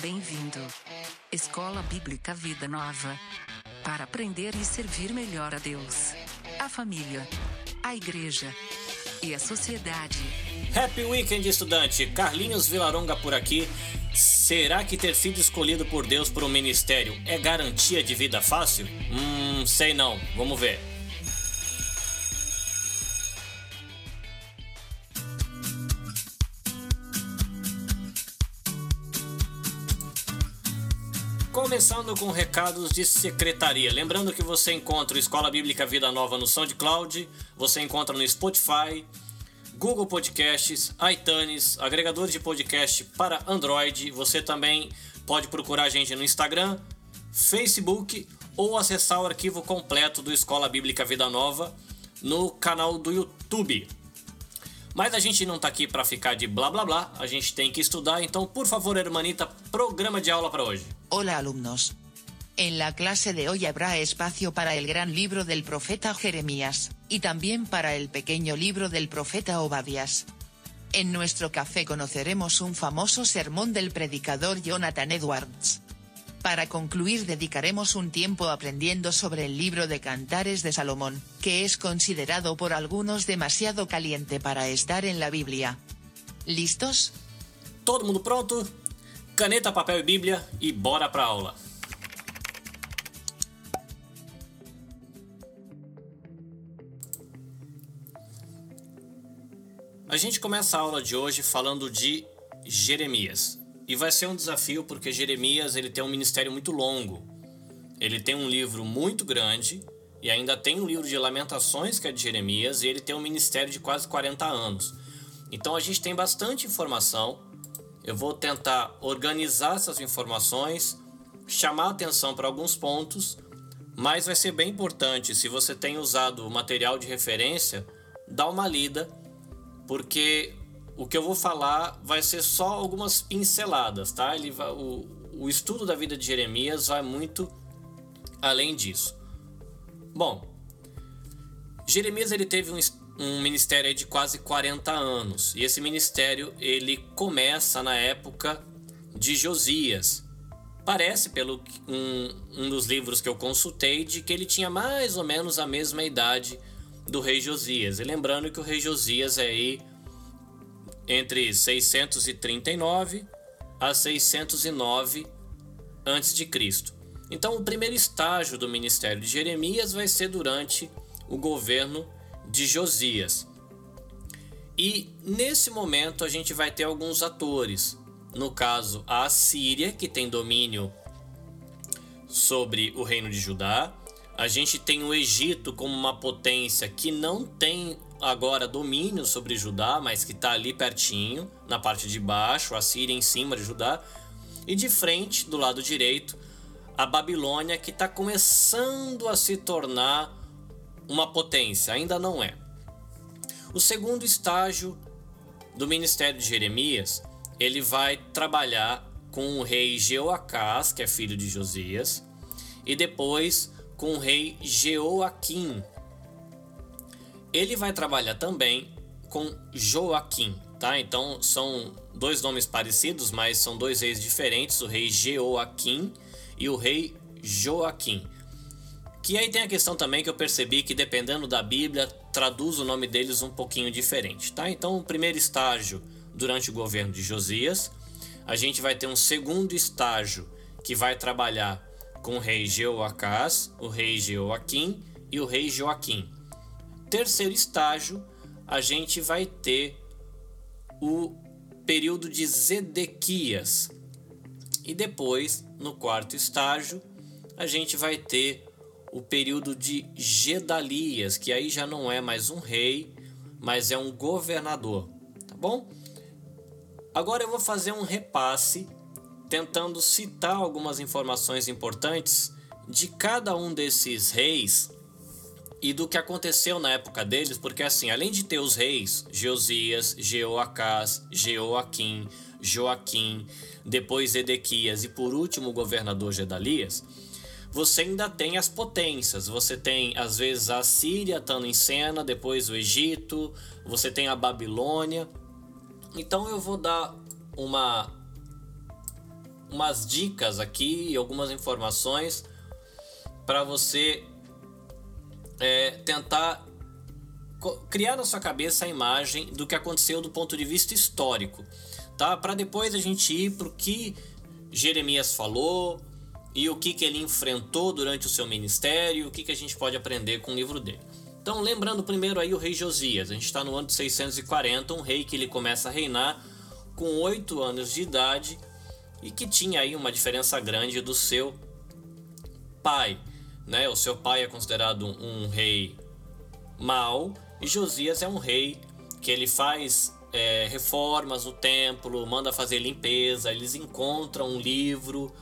Bem-vindo. Escola Bíblica Vida Nova. Para aprender e servir melhor a Deus, a família, a igreja e a sociedade. Happy Weekend, estudante! Carlinhos Vilaronga por aqui. Será que ter sido escolhido por Deus para um ministério é garantia de vida fácil? Hum, sei não. Vamos ver. Começando com recados de secretaria. Lembrando que você encontra o Escola Bíblica Vida Nova no SoundCloud, você encontra no Spotify, Google Podcasts, iTunes, agregadores de podcast para Android. Você também pode procurar a gente no Instagram, Facebook ou acessar o arquivo completo do Escola Bíblica Vida Nova no canal do YouTube. Mas a gente não está aqui para ficar de blá blá blá, a gente tem que estudar, então por favor, hermanita, programa de aula para hoje. Hola alumnos. En la clase de hoy habrá espacio para el gran libro del profeta Jeremías, y también para el pequeño libro del profeta Obadias. En nuestro café conoceremos un famoso sermón del predicador Jonathan Edwards. Para concluir dedicaremos un tiempo aprendiendo sobre el libro de Cantares de Salomón, que es considerado por algunos demasiado caliente para estar en la Biblia. ¿Listos? Todo mundo pronto? Caneta, papel e Bíblia e bora pra aula. A gente começa a aula de hoje falando de Jeremias. E vai ser um desafio porque Jeremias ele tem um ministério muito longo. Ele tem um livro muito grande e ainda tem um livro de Lamentações que é de Jeremias e ele tem um ministério de quase 40 anos. Então a gente tem bastante informação. Eu vou tentar organizar essas informações, chamar atenção para alguns pontos, mas vai ser bem importante se você tem usado o material de referência, dá uma lida, porque o que eu vou falar vai ser só algumas pinceladas, tá? Ele vai, o, o estudo da vida de Jeremias vai muito além disso. Bom, Jeremias ele teve um, um ministério de quase 40 anos e esse ministério ele começa na época de Josias. Parece, pelo um, um dos livros que eu consultei, de que ele tinha mais ou menos a mesma idade do rei Josias. E lembrando que o rei Josias é aí entre 639 a 609 a.C. Então, o primeiro estágio do ministério de Jeremias vai ser durante o governo de Josias. E nesse momento a gente vai ter alguns atores. No caso, a Assíria, que tem domínio sobre o reino de Judá. A gente tem o Egito como uma potência que não tem agora domínio sobre Judá, mas que está ali pertinho, na parte de baixo, a Síria em cima de Judá, e de frente, do lado direito, a Babilônia, que está começando a se tornar uma potência, ainda não é. O segundo estágio do ministério de Jeremias, ele vai trabalhar com o rei Jeoacás, que é filho de Josias, e depois com o rei Jeoaquim, ele vai trabalhar também com Joaquim, tá? Então são dois nomes parecidos, mas são dois reis diferentes, o rei Jeoaquim e o rei Joaquim. Que aí tem a questão também que eu percebi que dependendo da Bíblia traduz o nome deles um pouquinho diferente, tá? Então o primeiro estágio durante o governo de Josias, a gente vai ter um segundo estágio que vai trabalhar com o rei Jeoacás, o rei Jeoaquim e o rei Joaquim terceiro estágio, a gente vai ter o período de Zedequias. E depois, no quarto estágio, a gente vai ter o período de Gedalias, que aí já não é mais um rei, mas é um governador, tá bom? Agora eu vou fazer um repasse tentando citar algumas informações importantes de cada um desses reis e do que aconteceu na época deles, porque assim, além de ter os reis, Josias, Jeoacás, Jeoaquim, Joaquim, depois Edequias e por último o governador Gedalias, você ainda tem as potências. Você tem, às vezes, a Síria estando em cena, depois o Egito, você tem a Babilônia. Então eu vou dar uma umas dicas aqui, algumas informações para você é, tentar criar na sua cabeça a imagem do que aconteceu do ponto de vista histórico, tá? Para depois a gente ir para o que Jeremias falou e o que, que ele enfrentou durante o seu ministério, o que, que a gente pode aprender com o livro dele. Então, lembrando primeiro aí o rei Josias, a gente está no ano de 640, um rei que ele começa a reinar com oito anos de idade e que tinha aí uma diferença grande do seu pai. Né? O seu pai é considerado um, um rei mau e Josias é um rei que ele faz é, reformas no templo, manda fazer limpeza, eles encontram um livro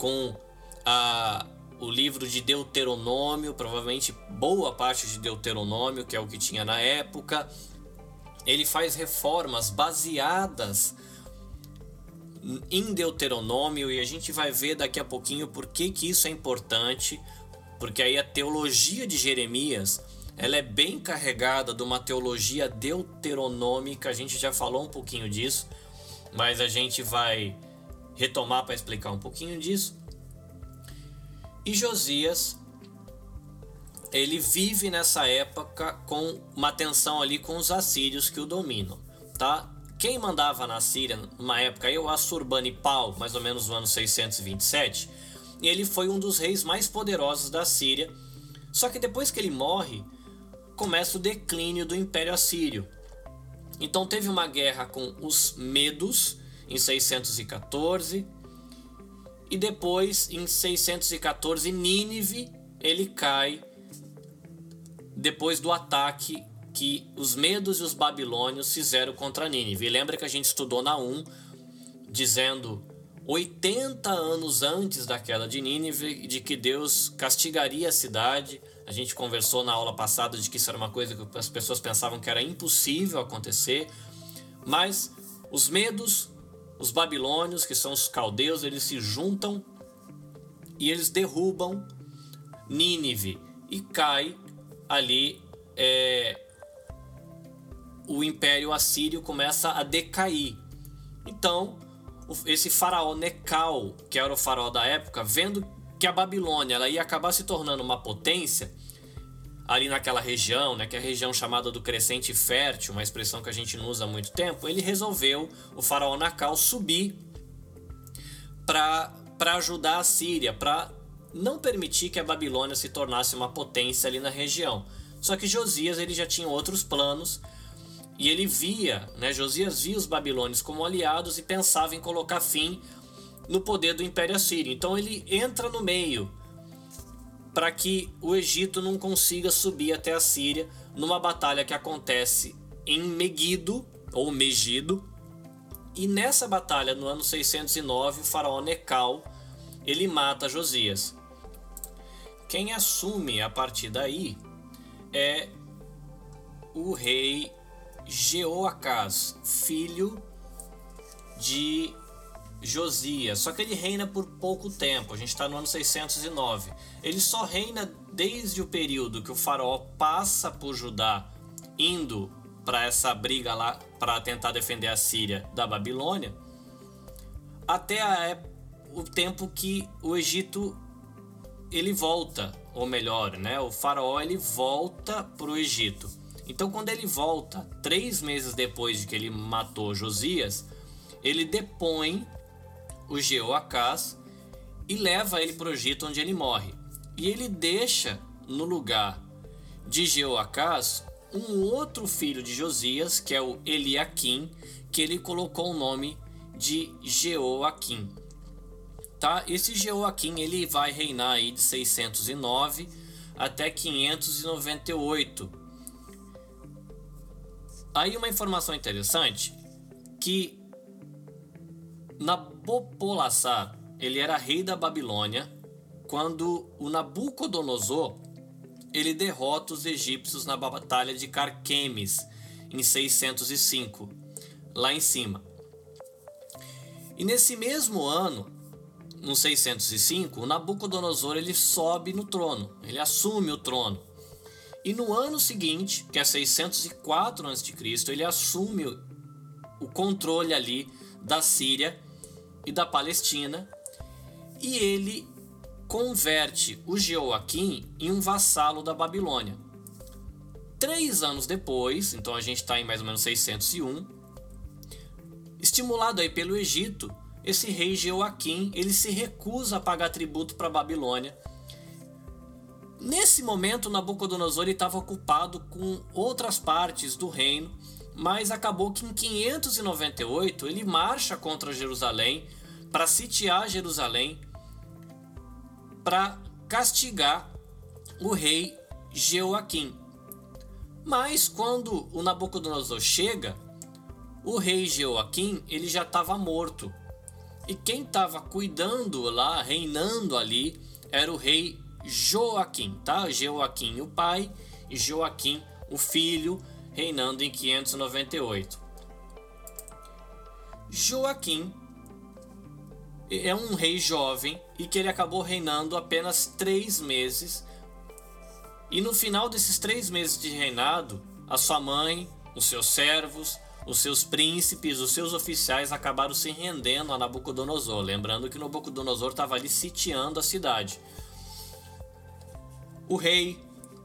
com a, o livro de Deuteronômio, provavelmente boa parte de Deuteronômio, que é o que tinha na época. Ele faz reformas baseadas em Deuteronômio e a gente vai ver daqui a pouquinho por que, que isso é importante, porque aí a teologia de Jeremias ela é bem carregada de uma teologia deuteronômica, a gente já falou um pouquinho disso, mas a gente vai retomar para explicar um pouquinho disso. E Josias, ele vive nessa época com uma tensão ali com os assírios que o dominam, tá? Quem mandava na Síria numa época aí, o Assurbanipal, mais ou menos no ano 627, e ele foi um dos reis mais poderosos da Síria. Só que depois que ele morre, começa o declínio do Império Assírio. Então teve uma guerra com os Medos em 614 e depois em 614 Nínive ele cai depois do ataque que os medos e os babilônios fizeram contra Nínive. E lembra que a gente estudou na 1 dizendo 80 anos antes da queda de Nínive de que Deus castigaria a cidade a gente conversou na aula passada de que isso era uma coisa que as pessoas pensavam que era impossível acontecer, mas os medos, os babilônios, que são os caldeus, eles se juntam e eles derrubam Nínive e cai ali é, o império assírio começa a decair. Então, esse faraó Necal, que era o faraó da época, vendo que a Babilônia ela ia acabar se tornando uma potência ali naquela região, né, que é a região chamada do crescente fértil, uma expressão que a gente não usa há muito tempo, ele resolveu, o faraó Nacal, subir para ajudar a Síria, para não permitir que a Babilônia se tornasse uma potência ali na região. Só que Josias ele já tinha outros planos e ele via, né, Josias via os babilônios como aliados e pensava em colocar fim no poder do Império Assírio. Então ele entra no meio para que o Egito não consiga subir até a Síria numa batalha que acontece em Megido ou Megido. E nessa batalha, no ano 609, o faraó Necal ele mata Josias. Quem assume a partir daí é o rei Jeoacás, filho de Josias, só que ele reina por pouco tempo, a gente está no ano 609. Ele só reina desde o período que o faraó passa por Judá, indo para essa briga lá para tentar defender a Síria da Babilônia, até a, o tempo que o Egito ele volta, ou melhor, né, o faraó ele volta para o Egito. Então, quando ele volta, três meses depois de que ele matou Josias, ele depõe o Jeoacás e leva ele para o Egito, onde ele morre. E ele deixa no lugar de Jeoacás um outro filho de Josias, que é o Eliaquim, que ele colocou o nome de Jeoaquim. Tá? Esse Jeoaquim ele vai reinar aí de 609 até 598. Aí uma informação interessante que Nabopolassar, ele era rei da Babilônia quando o Nabucodonosor ele derrota os egípcios na batalha de Carquemes em 605, lá em cima. E nesse mesmo ano, no 605, o Nabucodonosor ele sobe no trono, ele assume o trono. E no ano seguinte, que é 604 a.C., ele assume o controle ali da Síria e da Palestina, e ele converte o Jeoaquim em um vassalo da Babilônia. Três anos depois, então a gente está em mais ou menos 601, estimulado aí pelo Egito, esse rei Jeoaquim ele se recusa a pagar tributo para a Babilônia. Nesse momento, Nabucodonosor estava ocupado com outras partes do reino, mas acabou que em 598 ele marcha contra Jerusalém para sitiar Jerusalém para castigar o rei Jeoaquim. Mas quando o Nabucodonosor chega, o rei Jeoaquim ele já estava morto. E quem estava cuidando lá, reinando ali, era o rei Joaquim, tá? Joaquim o pai e Joaquim o filho, reinando em 598. Joaquim é um rei jovem e que ele acabou reinando apenas três meses. E no final desses três meses de reinado, a sua mãe, os seus servos, os seus príncipes, os seus oficiais acabaram se rendendo a Nabucodonosor. Lembrando que Nabucodonosor estava ali sitiando a cidade. O rei,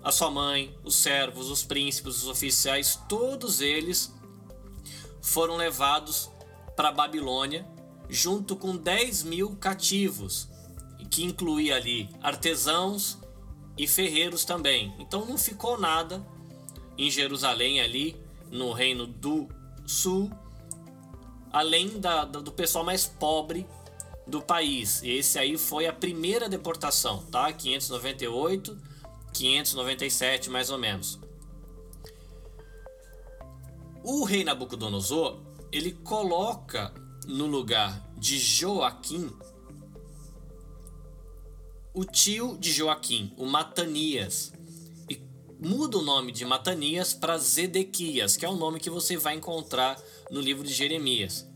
a sua mãe, os servos, os príncipes, os oficiais, todos eles foram levados para Babilônia junto com 10 mil cativos, que incluía ali artesãos e ferreiros também. Então não ficou nada em Jerusalém ali no reino do sul, além da, do pessoal mais pobre do país. Esse aí foi a primeira deportação, tá? 598, 597 mais ou menos. O rei Nabucodonosor, ele coloca no lugar de Joaquim o tio de Joaquim, o Matanias, e muda o nome de Matanias para Zedequias, que é o nome que você vai encontrar no livro de Jeremias.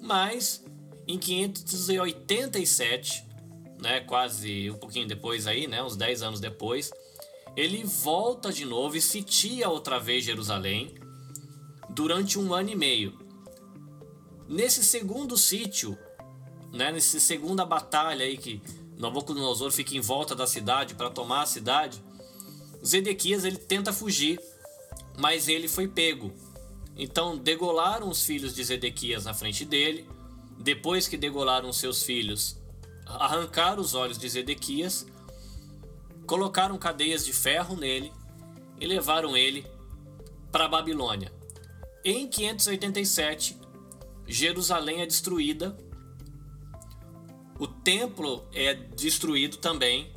Mas em 587, né, quase um pouquinho depois aí, né, uns 10 anos depois, ele volta de novo e sitia outra vez Jerusalém durante um ano e meio. Nesse segundo sítio, né, nessa segunda batalha aí que Nabucodonosor fica em volta da cidade para tomar a cidade, Zedequias ele tenta fugir, mas ele foi pego. Então degolaram os filhos de Zedequias na frente dele. Depois que degolaram seus filhos, arrancaram os olhos de Zedequias, colocaram cadeias de ferro nele e levaram ele para Babilônia. Em 587, Jerusalém é destruída, o templo é destruído também,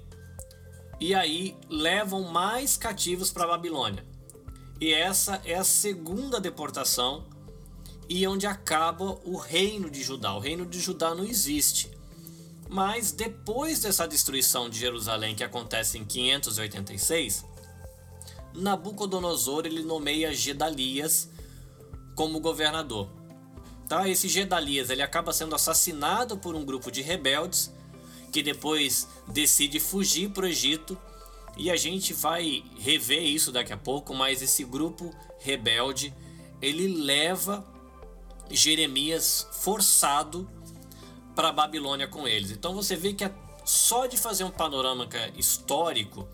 e aí levam mais cativos para Babilônia. E essa é a segunda deportação e onde acaba o reino de Judá. O reino de Judá não existe. Mas depois dessa destruição de Jerusalém que acontece em 586, Nabucodonosor ele nomeia Gedalias como governador tá? Esse Gedalias ele acaba sendo assassinado por um grupo de rebeldes que depois decide fugir para o Egito e a gente vai rever isso daqui a pouco, mas esse grupo rebelde ele leva Jeremias forçado para Babilônia com eles. Então você vê que é só de fazer um panorama histórico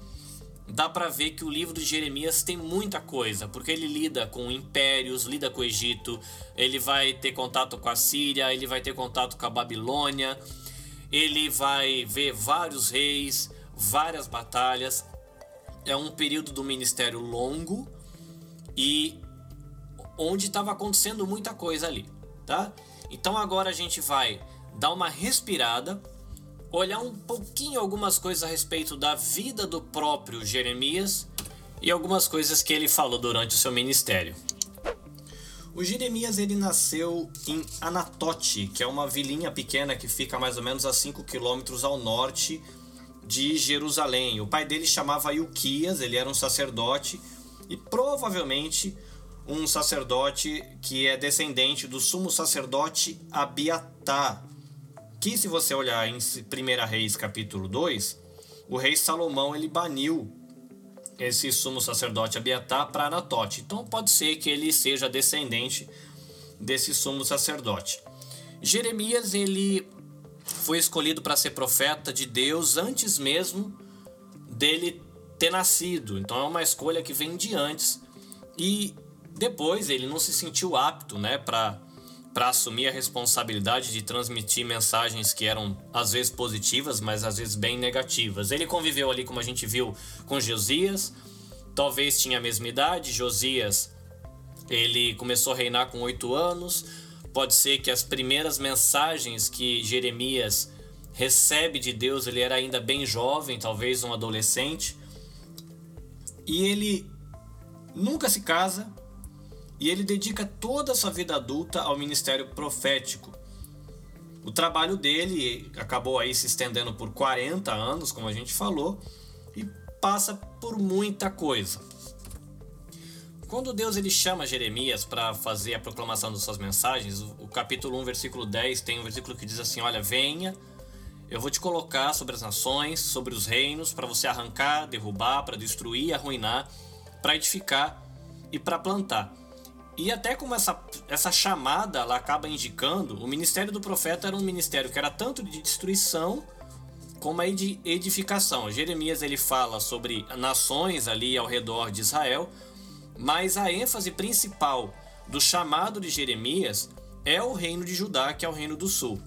dá para ver que o livro de Jeremias tem muita coisa, porque ele lida com impérios, lida com o Egito, ele vai ter contato com a Síria, ele vai ter contato com a Babilônia, ele vai ver vários reis, várias batalhas. É um período do ministério longo e onde estava acontecendo muita coisa ali, tá? Então agora a gente vai dar uma respirada olhar um pouquinho algumas coisas a respeito da vida do próprio Jeremias e algumas coisas que ele falou durante o seu ministério. O Jeremias ele nasceu em Anatote, que é uma vilinha pequena que fica mais ou menos a 5 quilômetros ao norte de Jerusalém. O pai dele chamava Ilquias, ele era um sacerdote e provavelmente um sacerdote que é descendente do sumo sacerdote Abiatar, que se você olhar em 1 Reis capítulo 2, o rei Salomão ele baniu esse sumo sacerdote Abiatar para Anatote. Então pode ser que ele seja descendente desse sumo sacerdote. Jeremias ele foi escolhido para ser profeta de Deus antes mesmo dele ter nascido. Então é uma escolha que vem de antes. E depois ele não se sentiu apto, né, para para assumir a responsabilidade de transmitir mensagens que eram às vezes positivas, mas às vezes bem negativas. Ele conviveu ali, como a gente viu, com Josias, talvez tinha a mesma idade. Josias ele começou a reinar com oito anos. Pode ser que as primeiras mensagens que Jeremias recebe de Deus, ele era ainda bem jovem, talvez um adolescente. E ele nunca se casa e ele dedica toda a sua vida adulta ao ministério profético. O trabalho dele acabou aí se estendendo por 40 anos, como a gente falou, e passa por muita coisa. Quando Deus ele chama Jeremias para fazer a proclamação das suas mensagens, o, capítulo 1, versículo 10 tem um versículo que diz assim: Olha, venha, eu vou te colocar sobre as nações, sobre os reinos, para você arrancar, derrubar, para destruir, arruinar, para edificar e para plantar. E até como essa, essa chamada ela acaba indicando, o ministério do profeta era um ministério que era tanto de destruição como aí de edificação. Jeremias ele fala sobre nações ali ao redor de Israel, mas a ênfase principal do chamado de Jeremias é o reino de Judá, que é o reino do sul.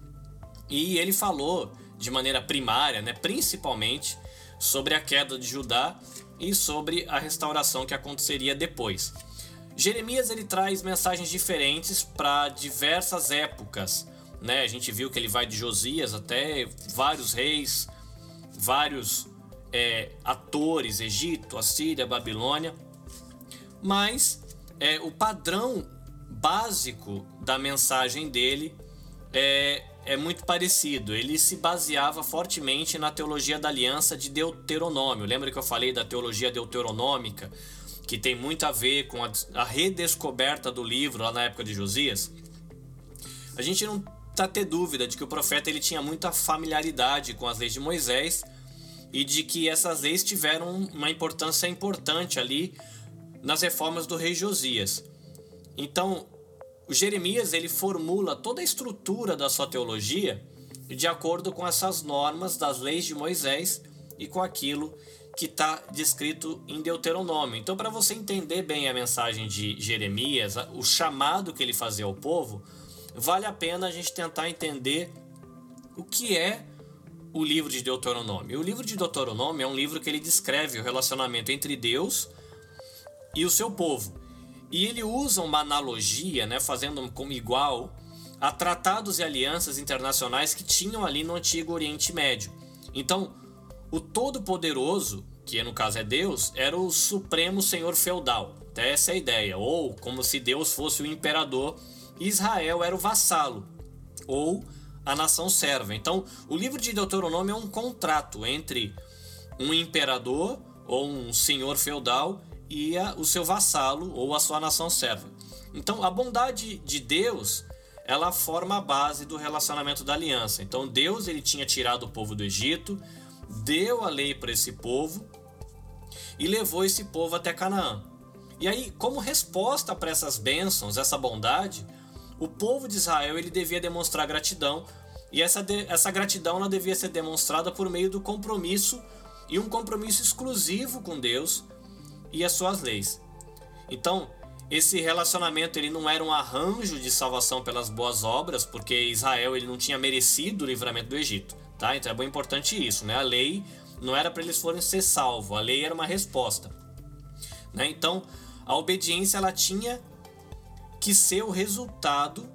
E ele falou de maneira primária, né, principalmente, sobre a queda de Judá e sobre a restauração que aconteceria depois. Jeremias ele traz mensagens diferentes para diversas épocas. Né? A gente viu que ele vai de Josias até vários reis, vários é, atores, Egito, Assíria, Babilônia. Mas é, o padrão básico da mensagem dele é, é muito parecido. Ele se baseava fortemente na teologia da aliança de Deuteronômio. Lembra que eu falei da teologia deuteronômica, que tem muito a ver com a, a redescoberta do livro lá na época de Josias? A gente não tá ter dúvida de que o profeta ele tinha muita familiaridade com as leis de Moisés e de que essas leis tiveram uma importância importante ali nas reformas do rei Josias. Então, o Jeremias ele formula toda a estrutura da sua teologia de acordo com essas normas das leis de Moisés e com aquilo que está descrito em Deuteronômio. Então, para você entender bem a mensagem de Jeremias, o chamado que ele fazia ao povo, vale a pena a gente tentar entender o que é o livro de Deuteronômio. O livro de Deuteronômio é um livro que ele descreve o relacionamento entre Deus e o seu povo. E ele usa uma analogia, né, fazendo como igual a tratados e alianças internacionais que tinham ali no antigo Oriente Médio. Então, o Todo-Poderoso, que no caso é Deus, era o supremo senhor feudal. Até essa é a ideia. Ou como se Deus fosse o imperador Israel era o vassalo. Ou a nação serva. Então, o livro de Deuteronômio é um contrato entre um imperador ou um senhor feudal e a, o seu vassalo ou a sua nação serva. Então, a bondade de Deus, ela forma a base do relacionamento da aliança. Então, Deus ele tinha tirado o povo do Egito, deu a lei para esse povo e levou esse povo até Canaã. E aí, como resposta para essas bênçãos, essa bondade, o povo de Israel ele devia demonstrar gratidão e essa, de, essa gratidão ela devia ser demonstrada por meio do compromisso e um compromisso exclusivo com Deus e as suas leis. Então, esse relacionamento ele não era um arranjo de salvação pelas boas obras, porque Israel ele não tinha merecido o livramento do Egito, tá? Então é bem importante isso, né? A lei não era para eles forem ser salvos, a lei era uma resposta, né? Então, a obediência ela tinha que ser o resultado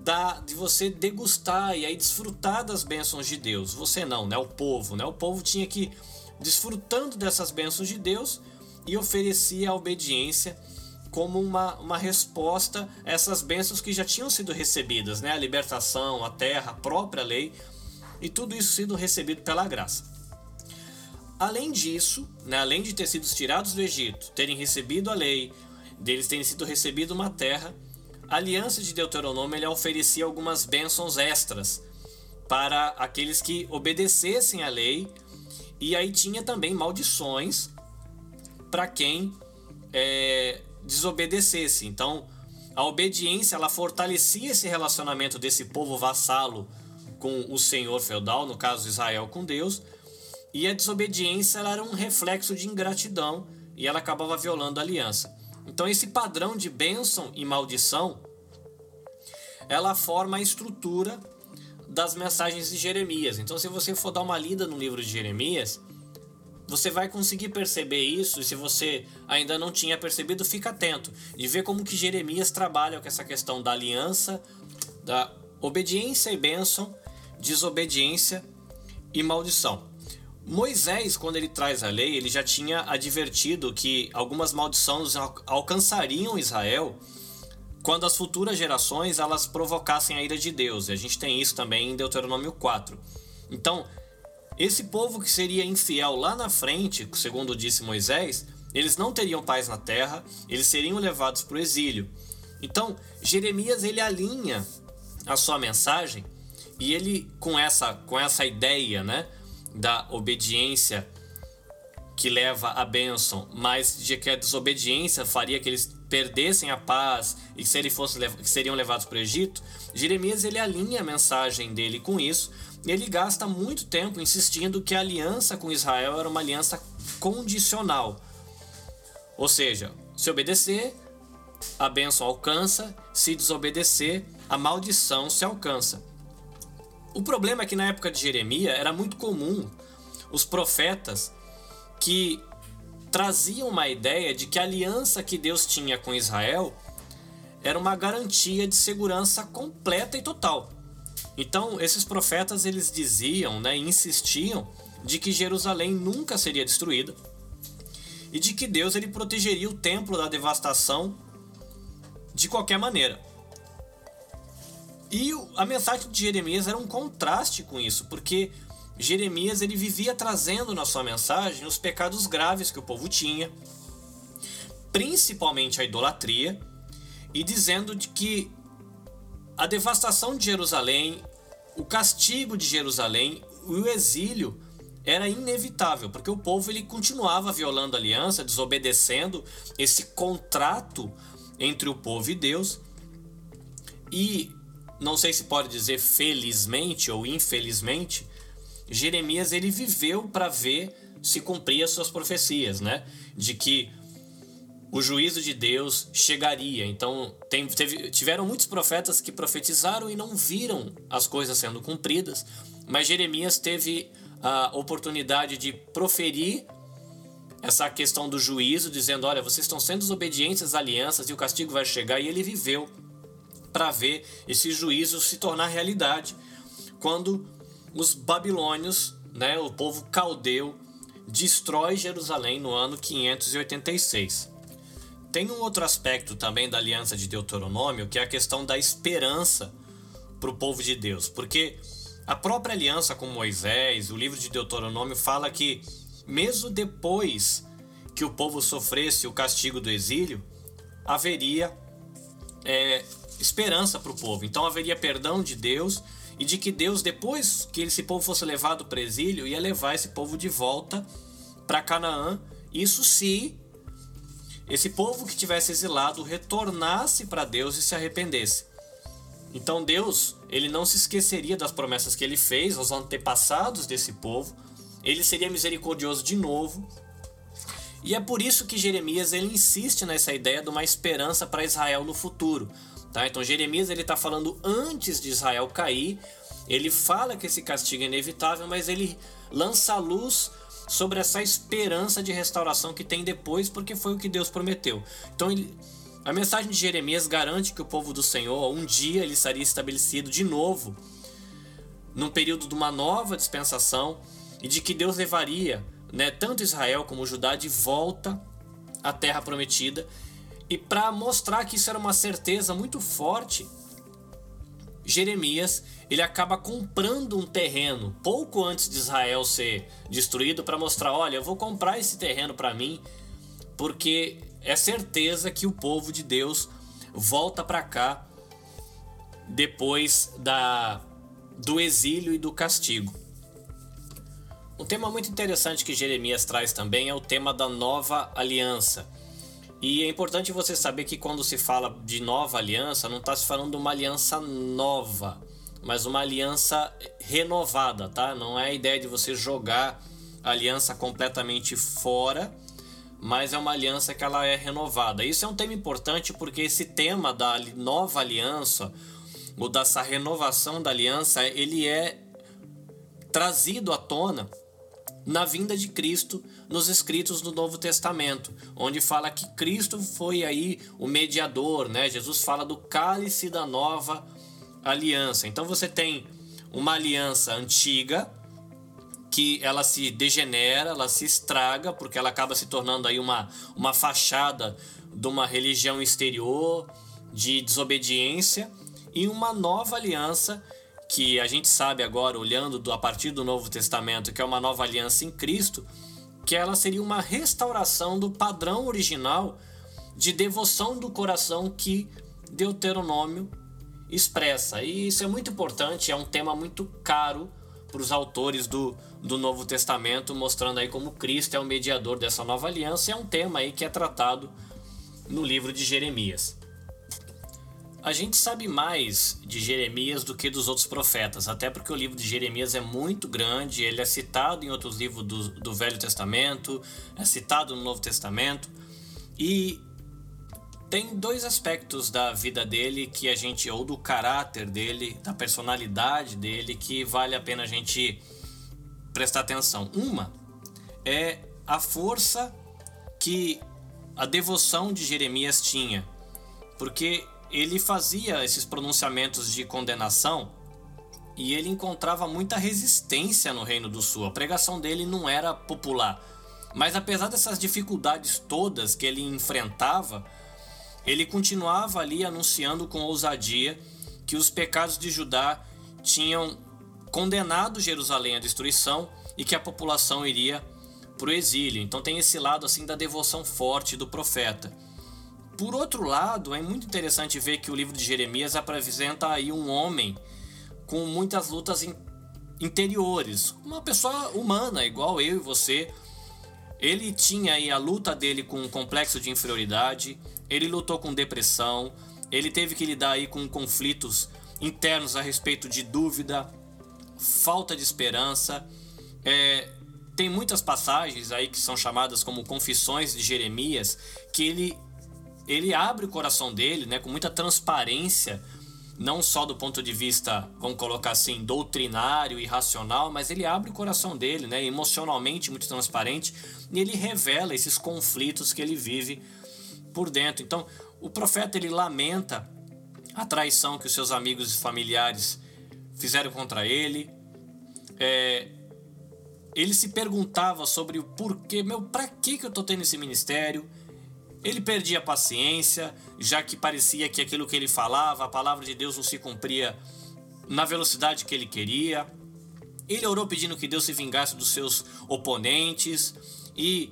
da, de você degustar e aí desfrutar das bênçãos de Deus. Você não, né? O povo, né? O povo tinha que desfrutando dessas bênçãos de Deus, e oferecia a obediência como uma, uma resposta a essas bênçãos que já tinham sido recebidas, né? a libertação, a terra, a própria lei, e tudo isso sendo recebido pela graça. Além disso, né, além de ter sido tirados do Egito, terem recebido a lei, deles terem sido recebido uma terra, a aliança de Deuteronômio ele oferecia algumas bênçãos extras para aqueles que obedecessem à lei, e aí tinha também maldições para quem é, desobedecesse. Então, a obediência ela fortalecia esse relacionamento desse povo vassalo com o senhor feudal, no caso Israel com Deus, e a desobediência era um reflexo de ingratidão e ela acabava violando a aliança. Então esse padrão de bênção e maldição ela forma a estrutura das mensagens de Jeremias. Então se você for dar uma lida no livro de Jeremias, você vai conseguir perceber isso e se você ainda não tinha percebido, fica atento de ver como que Jeremias trabalha com essa questão da aliança, da obediência e bênção, desobediência e maldição. Moisés, quando ele traz a lei, ele já tinha advertido que algumas maldições alcançariam Israel quando as futuras gerações elas provocassem a ira de Deus. E a gente tem isso também em Deuteronômio 4. Então, esse povo que seria infiel lá na frente, segundo disse Moisés, eles não teriam paz na terra, eles seriam levados para o exílio. Então, Jeremias ele alinha a sua mensagem e ele com essa com essa ideia, né, da obediência que leva à bênção, mas de que a desobediência faria que eles perdessem a paz e que, se ele fosse, que seriam levados para o Egito, Jeremias ele alinha a mensagem dele com isso ele gasta muito tempo insistindo que a aliança com Israel era uma aliança condicional. Ou seja, se obedecer, a bênção alcança, se desobedecer, a maldição se alcança. O problema é que na época de Jeremias era muito comum os profetas que traziam uma ideia de que a aliança que Deus tinha com Israel era uma garantia de segurança completa e total. Então, esses profetas eles diziam, né, insistiam de que Jerusalém nunca seria destruída e de que Deus ele protegeria o templo da devastação de qualquer maneira. E a mensagem de Jeremias era um contraste com isso, porque Jeremias ele vivia trazendo na sua mensagem os pecados graves que o povo tinha, principalmente a idolatria, e dizendo de que a devastação de Jerusalém, o castigo de Jerusalém e o exílio era inevitável, porque o povo ele continuava violando a aliança, desobedecendo esse contrato entre o povo e Deus. E não sei se pode dizer felizmente ou infelizmente, Jeremias ele viveu para ver se cumprir as suas profecias, né? De que o juízo de Deus chegaria. Então, tem, teve, tiveram muitos profetas que profetizaram e não viram as coisas sendo cumpridas, mas Jeremias teve a oportunidade de proferir essa questão do juízo, dizendo: Olha, vocês estão sendo desobedientes às alianças e o castigo vai chegar, e ele viveu para ver esse juízo se tornar realidade. Quando os babilônios, né, o povo caldeu, destrói Jerusalém no ano 586. Tem um outro aspecto também da aliança de Deuteronômio, que é a questão da esperança para o povo de Deus. Porque a própria aliança com Moisés, o livro de Deuteronômio, fala que, mesmo depois que o povo sofresse o castigo do exílio, haveria é, esperança para o povo. Então haveria perdão de Deus e de que Deus, depois que esse povo fosse levado para o exílio, ia levar esse povo de volta para Canaã. Isso se esse povo que tivesse exilado retornasse para Deus e se arrependesse. Então Deus, ele não se esqueceria das promessas que ele fez aos antepassados desse povo. Ele seria misericordioso de novo. E é por isso que Jeremias ele insiste nessa ideia de uma esperança para Israel no futuro. Tá? Então Jeremias ele está falando antes de Israel cair. Ele fala que esse castigo é inevitável, mas ele lança a luz sobre essa esperança de restauração que tem depois, porque foi o que Deus prometeu. Então, ele, a mensagem de Jeremias garante que o povo do Senhor, um dia, ele estaria estabelecido de novo, num período de uma nova dispensação, e de que Deus levaria né, tanto Israel como Judá de volta à terra prometida. E para mostrar que isso era uma certeza muito forte, Jeremias ele acaba comprando um terreno pouco antes de Israel ser destruído para mostrar, olha, eu vou comprar esse terreno para mim, porque é certeza que o povo de Deus volta para cá depois da do exílio e do castigo. Um tema muito interessante que Jeremias traz também é o tema da nova aliança. E é importante você saber que quando se fala de nova aliança, não está se falando de uma aliança nova, mas uma aliança renovada, tá? Não é a ideia de você jogar a aliança completamente fora, mas é uma aliança que ela é renovada. Isso é um tema importante porque esse tema da nova aliança ou dessa renovação da aliança, ele é trazido à tona na vinda de Cristo nos escritos do Novo Testamento, onde fala que Cristo foi aí o mediador, né? Jesus fala do cálice da nova aliança. Então você tem uma aliança antiga que ela se degenera, ela se estraga, porque ela acaba se tornando aí uma, uma fachada de uma religião exterior, de desobediência, e uma nova aliança que a gente sabe agora, olhando do, a partir do Novo Testamento, que é uma nova aliança em Cristo, que ela seria uma restauração do padrão original de devoção do coração que Deuteronômio expressa. E isso é muito importante, é um tema muito caro para os autores do, do Novo Testamento, mostrando aí como Cristo é o mediador dessa nova aliança. É um tema aí que é tratado no livro de Jeremias. A gente sabe mais de Jeremias do que dos outros profetas, até porque o livro de Jeremias é muito grande, ele é citado em outros livros do, do Velho Testamento, é citado no Novo Testamento, e tem dois aspectos da vida dele que a gente, ou do caráter dele, da personalidade dele, que vale a pena a gente prestar atenção. Uma é a força que a devoção de Jeremias tinha, porque ele fazia esses pronunciamentos de condenação e ele encontrava muita resistência no Reino do Sul. A pregação dele não era popular. Mas apesar dessas dificuldades todas que ele enfrentava, ele continuava ali anunciando com ousadia que os pecados de Judá tinham condenado Jerusalém à destruição e que a população iria para o exílio. Então tem esse lado assim da devoção forte do profeta. Por outro lado, é muito interessante ver que o livro de Jeremias apresenta aí um homem com muitas lutas in interiores, uma pessoa humana, igual eu e você. Ele tinha aí a luta dele com um complexo de inferioridade, ele lutou com depressão, ele teve que lidar aí com conflitos internos a respeito de dúvida, falta de esperança. É, tem muitas passagens aí que são chamadas como confissões de Jeremias que ele ele abre o coração dele, né, com muita transparência, não só do ponto de vista, vamos colocar assim, doutrinário e racional, mas ele abre o coração dele, né, emocionalmente muito transparente, e ele revela esses conflitos que ele vive por dentro. Então, o profeta ele lamenta a traição que os seus amigos e familiares fizeram contra ele. É, ele se perguntava sobre o porquê, meu, para que que eu tô tendo esse ministério? Ele perdia a paciência, já que parecia que aquilo que ele falava, a palavra de Deus não se cumpria na velocidade que ele queria. Ele orou pedindo que Deus se vingasse dos seus oponentes e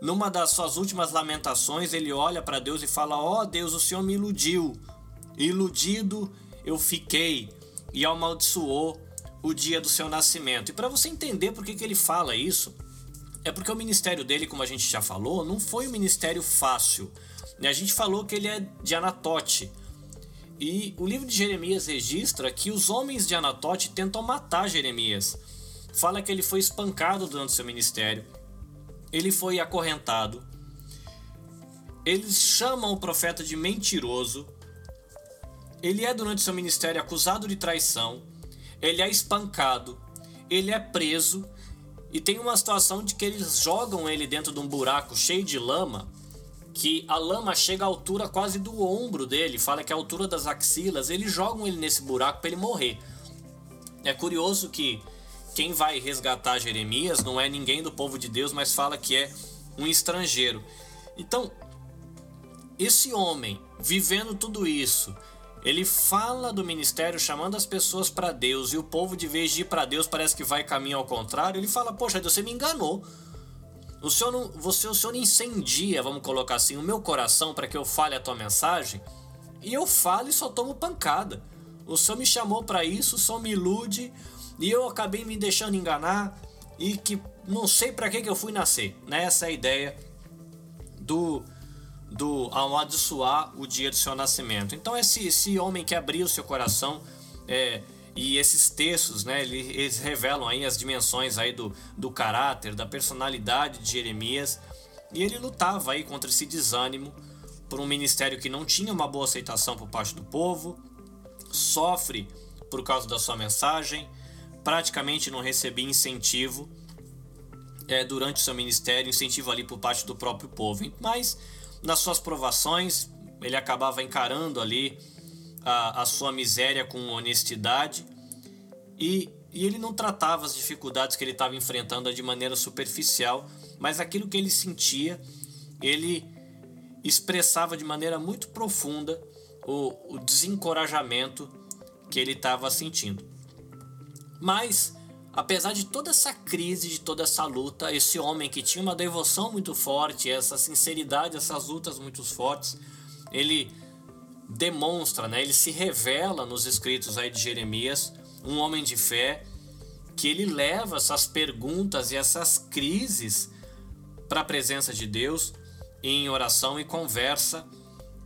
numa das suas últimas lamentações, ele olha para Deus e fala: "Ó oh, Deus, o Senhor me iludiu. Iludido eu fiquei e amaldiçoou o dia do seu nascimento". E para você entender por que, que ele fala isso, é porque o ministério dele, como a gente já falou, não foi um ministério fácil. A gente falou que ele é de Anatote. E o livro de Jeremias registra que os homens de Anatote tentam matar Jeremias. Fala que ele foi espancado durante seu ministério. Ele foi acorrentado. Eles chamam o profeta de mentiroso. Ele é, durante seu ministério, acusado de traição. Ele é espancado. Ele é preso e tem uma situação de que eles jogam ele dentro de um buraco cheio de lama, que a lama chega à altura quase do ombro dele, fala que é a altura das axilas, eles jogam ele nesse buraco para ele morrer. É curioso que quem vai resgatar Jeremias não é ninguém do povo de Deus, mas fala que é um estrangeiro. Então, esse homem vivendo tudo isso, ele fala do ministério chamando as pessoas para Deus e o povo, de vez de ir para Deus, parece que vai caminho ao contrário. Ele fala: Poxa, Deus, você me enganou. O senhor, não, você, o senhor incendia, vamos colocar assim, o meu coração para que eu fale a tua mensagem. E eu falo e só tomo pancada. O senhor me chamou para isso, o senhor me ilude e eu acabei me deixando enganar e que não sei para que, que eu fui nascer. Né? Essa é a ideia do, do amaldiçoar o dia do seu nascimento. Então esse, esse homem que abriu o seu coração é, e esses textos, né, eles revelam aí as dimensões aí do, do caráter, da personalidade de Jeremias e ele lutava aí contra esse desânimo por um ministério que não tinha uma boa aceitação por parte do povo, sofre por causa da sua mensagem, praticamente não recebia incentivo é, durante o seu ministério, incentivo ali por parte do próprio povo. Mas nas suas provações, ele acabava encarando ali a, a sua miséria com honestidade e, e ele não tratava as dificuldades que ele estava enfrentando de maneira superficial, mas aquilo que ele sentia, ele expressava de maneira muito profunda o, o desencorajamento que ele estava sentindo. Mas apesar de toda essa crise, de toda essa luta, esse homem que tinha uma devoção muito forte, essa sinceridade, essas lutas muito fortes, ele demonstra, né? Ele se revela nos escritos aí de Jeremias, um homem de fé que ele leva essas perguntas e essas crises para a presença de Deus em oração e conversa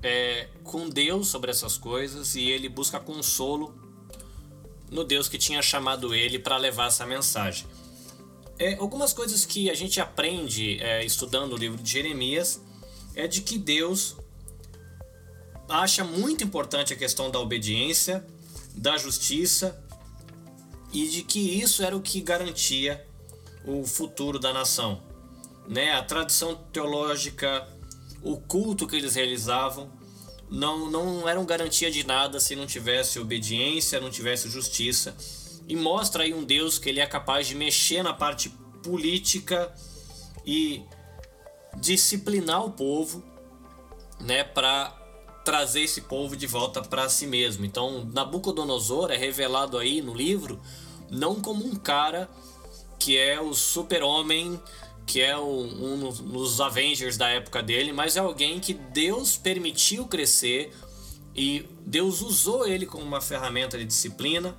é, com Deus sobre essas coisas e ele busca consolo no Deus que tinha chamado ele para levar essa mensagem. É, algumas coisas que a gente aprende é, estudando o livro de Jeremias é de que Deus acha muito importante a questão da obediência, da justiça e de que isso era o que garantia o futuro da nação. Né? A tradição teológica, o culto que eles realizavam, não, não eram garantia de nada se não tivesse obediência, não tivesse justiça. E mostra aí um Deus que ele é capaz de mexer na parte política e disciplinar o povo, né, para trazer esse povo de volta para si mesmo. Então, Nabucodonosor é revelado aí no livro não como um cara que é o super-homem que é um, dos Avengers da época dele, mas é alguém que Deus permitiu crescer e Deus usou ele como uma ferramenta de disciplina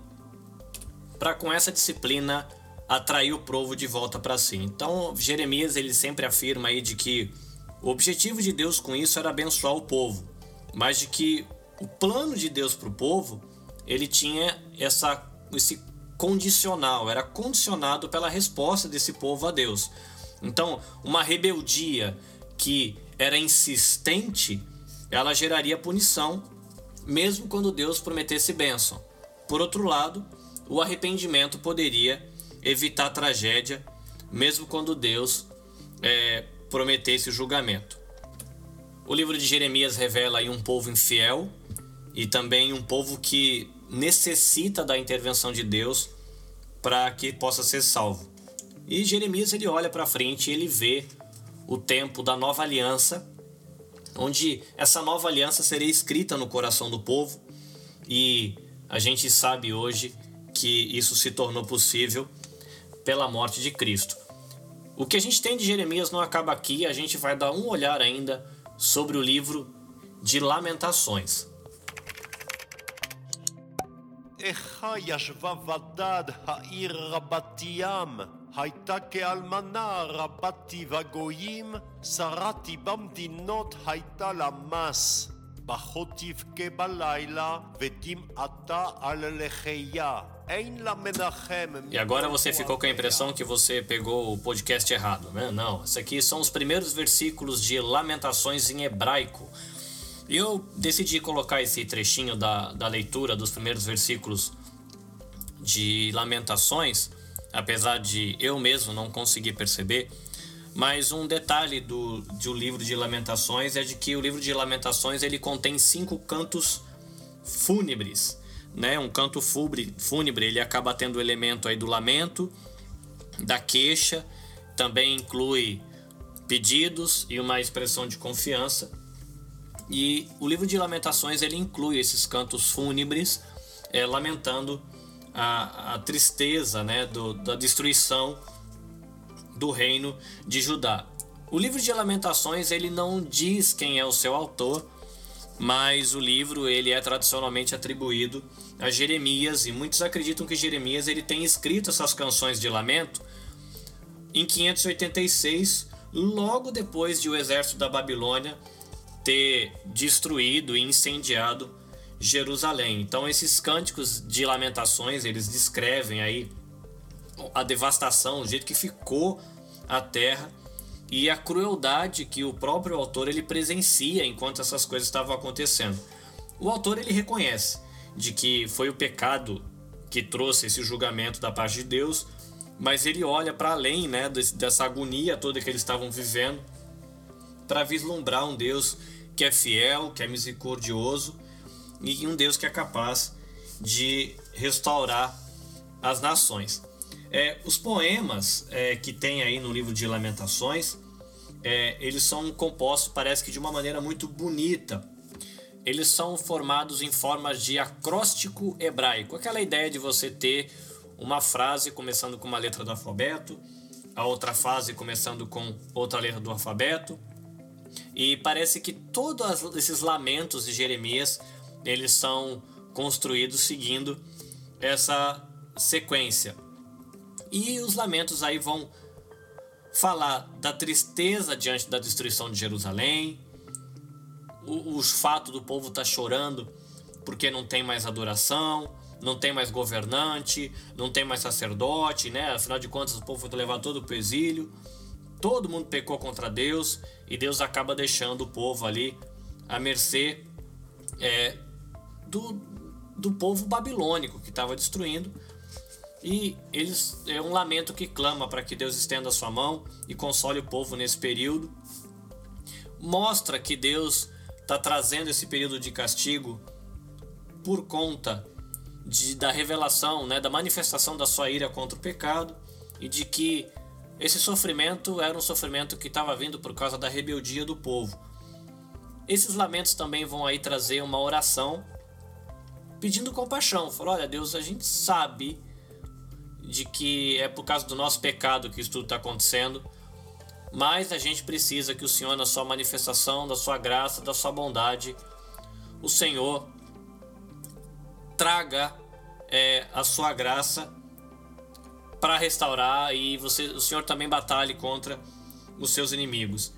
para com essa disciplina atrair o povo de volta para si. Então, Jeremias ele sempre afirma aí de que o objetivo de Deus com isso era abençoar o povo, mas de que o plano de Deus para o povo ele tinha essa esse condicional, era condicionado pela resposta desse povo a Deus. Então, uma rebeldia que era insistente, ela geraria punição, mesmo quando Deus prometesse bênção. Por outro lado, o arrependimento poderia evitar tragédia, mesmo quando Deus é, prometesse julgamento. O livro de Jeremias revela aí um povo infiel e também um povo que necessita da intervenção de Deus para que possa ser salvo. E Jeremias ele olha para frente e ele vê o tempo da nova aliança, onde essa nova aliança seria escrita no coração do povo, e a gente sabe hoje que isso se tornou possível pela morte de Cristo. O que a gente tem de Jeremias não acaba aqui, a gente vai dar um olhar ainda sobre o livro de Lamentações. הייתה כאלמנה רבתי וגויים, שרתי במדינות הייתה לה מס. פחות תבכה בלילה, ודמעתה על לחייה. E agora você ficou com a impressão que você pegou o podcast errado, né? Não, isso aqui são os primeiros versículos de Lamentações em hebraico. E eu decidi colocar esse trechinho da, da leitura dos primeiros versículos de Lamentações apesar de eu mesmo não conseguir perceber. Mas um detalhe do, do livro de Lamentações é de que o livro de Lamentações ele contém cinco cantos fúnebres, né? Um canto fúnebre, fúnebre ele acaba tendo o elemento aí do lamento, da queixa, também inclui pedidos e uma expressão de confiança. E o livro de Lamentações ele inclui esses cantos fúnebres, é, lamentando a, a tristeza né, do, da destruição do reino de Judá. O livro de Lamentações ele não diz quem é o seu autor, mas o livro ele é tradicionalmente atribuído a Jeremias e muitos acreditam que Jeremias ele tem escrito essas canções de lamento em 586, logo depois de o exército da Babilônia ter destruído e incendiado Jerusalém. Então esses cânticos de lamentações, eles descrevem aí a devastação, o jeito que ficou a terra e a crueldade que o próprio autor ele presencia enquanto essas coisas estavam acontecendo. O autor ele reconhece de que foi o pecado que trouxe esse julgamento da parte de Deus, mas ele olha para além, né, dessa agonia toda que eles estavam vivendo, para vislumbrar um Deus que é fiel, que é misericordioso e um Deus que é capaz de restaurar as nações. É, os poemas é, que tem aí no livro de Lamentações, é, eles são compostos, parece que de uma maneira muito bonita. Eles são formados em formas de acróstico hebraico, aquela ideia de você ter uma frase começando com uma letra do alfabeto, a outra frase começando com outra letra do alfabeto. E parece que todos esses lamentos de Jeremias, eles são construídos seguindo essa sequência. E os lamentos aí vão falar da tristeza diante da destruição de Jerusalém, o, os fatos do povo estar tá chorando porque não tem mais adoração, não tem mais governante, não tem mais sacerdote, né? Afinal de contas, o povo foi levado todo para o exílio. Todo mundo pecou contra Deus e Deus acaba deixando o povo ali à mercê é, do, do povo babilônico que estava destruindo e eles é um lamento que clama para que Deus estenda a sua mão e console o povo nesse período. Mostra que Deus está trazendo esse período de castigo por conta de, da revelação, né, da manifestação da sua ira contra o pecado e de que esse sofrimento era um sofrimento que estava vindo por causa da rebeldia do povo. Esses lamentos também vão aí trazer uma oração pedindo compaixão. Falou: olha, Deus, a gente sabe de que é por causa do nosso pecado que isso tudo está acontecendo, mas a gente precisa que o Senhor, na sua manifestação, da sua graça, da sua bondade, o Senhor traga é, a sua graça para restaurar e você, o Senhor também batalhe contra os seus inimigos.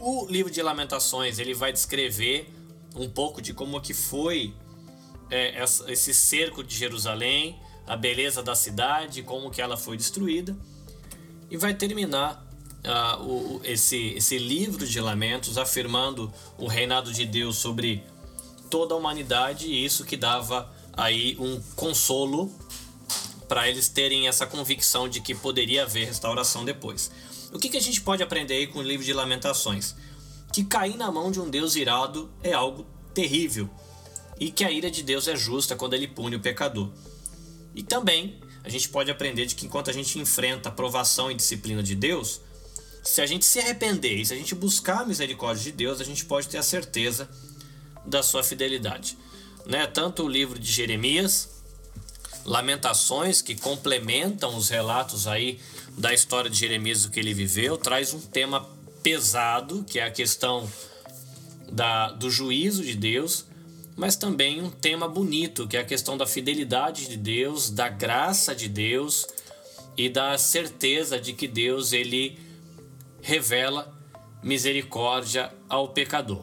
O livro de Lamentações ele vai descrever um pouco de como que foi é, esse cerco de Jerusalém, a beleza da cidade, como que ela foi destruída, e vai terminar uh, o, esse, esse livro de lamentos afirmando o reinado de Deus sobre toda a humanidade e isso que dava aí um consolo para eles terem essa convicção de que poderia haver restauração depois. O que, que a gente pode aprender aí com o livro de Lamentações? Que cair na mão de um Deus irado é algo terrível e que a ira de Deus é justa quando ele pune o pecador. E também a gente pode aprender de que enquanto a gente enfrenta a provação e disciplina de Deus, se a gente se arrepender e se a gente buscar a misericórdia de Deus, a gente pode ter a certeza da sua fidelidade. Né? Tanto o livro de Jeremias, Lamentações, que complementam os relatos aí da história de Jeremias, o que ele viveu, traz um tema pesado, que é a questão da, do juízo de Deus, mas também um tema bonito, que é a questão da fidelidade de Deus, da graça de Deus e da certeza de que Deus ele revela misericórdia ao pecador.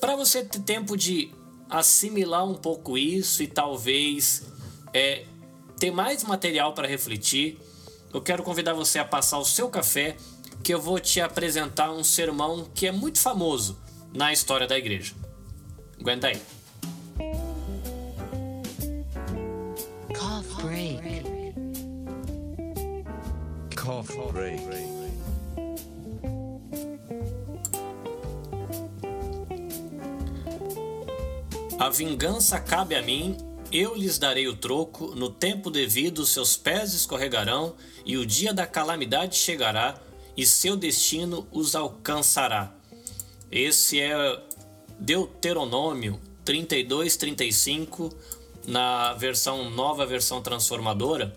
Para você ter tempo de assimilar um pouco isso e talvez é, ter mais material para refletir, eu quero convidar você a passar o seu café, que eu vou te apresentar um sermão que é muito famoso na história da igreja. Aguenta aí. Cough break. Cough break. A vingança cabe a mim, eu lhes darei o troco, no tempo devido seus pés escorregarão, e o dia da calamidade chegará, e seu destino os alcançará. Esse é Deuteronômio 32, 35, na versão nova versão transformadora.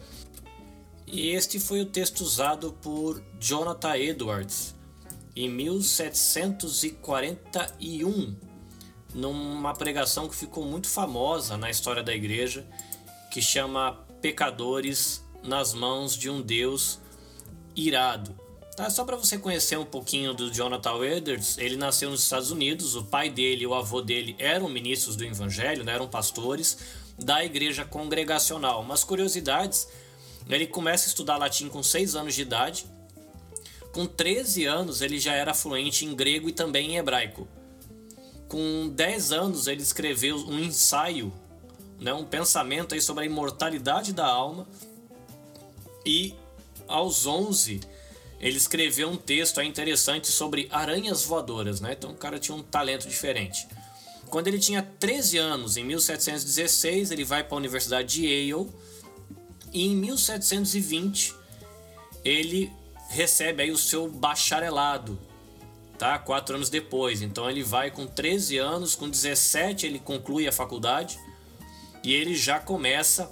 E este foi o texto usado por Jonathan Edwards em 1741, numa pregação que ficou muito famosa na história da igreja, que chama Pecadores nas mãos de um Deus irado. Tá? Só para você conhecer um pouquinho do Jonathan Edwards, ele nasceu nos Estados Unidos, o pai dele e o avô dele eram ministros do Evangelho, né? eram pastores da igreja congregacional. Umas curiosidades, ele começa a estudar latim com 6 anos de idade, com 13 anos ele já era fluente em grego e também em hebraico. Com 10 anos ele escreveu um ensaio, né, um pensamento aí sobre a imortalidade da alma e aos 11 ele escreveu um texto interessante sobre aranhas voadoras, né? Então o cara tinha um talento diferente. Quando ele tinha 13 anos, em 1716, ele vai para a Universidade de Yale e em 1720 ele recebe aí o seu bacharelado, tá? Quatro anos depois. Então ele vai com 13 anos, com 17 ele conclui a faculdade e ele já começa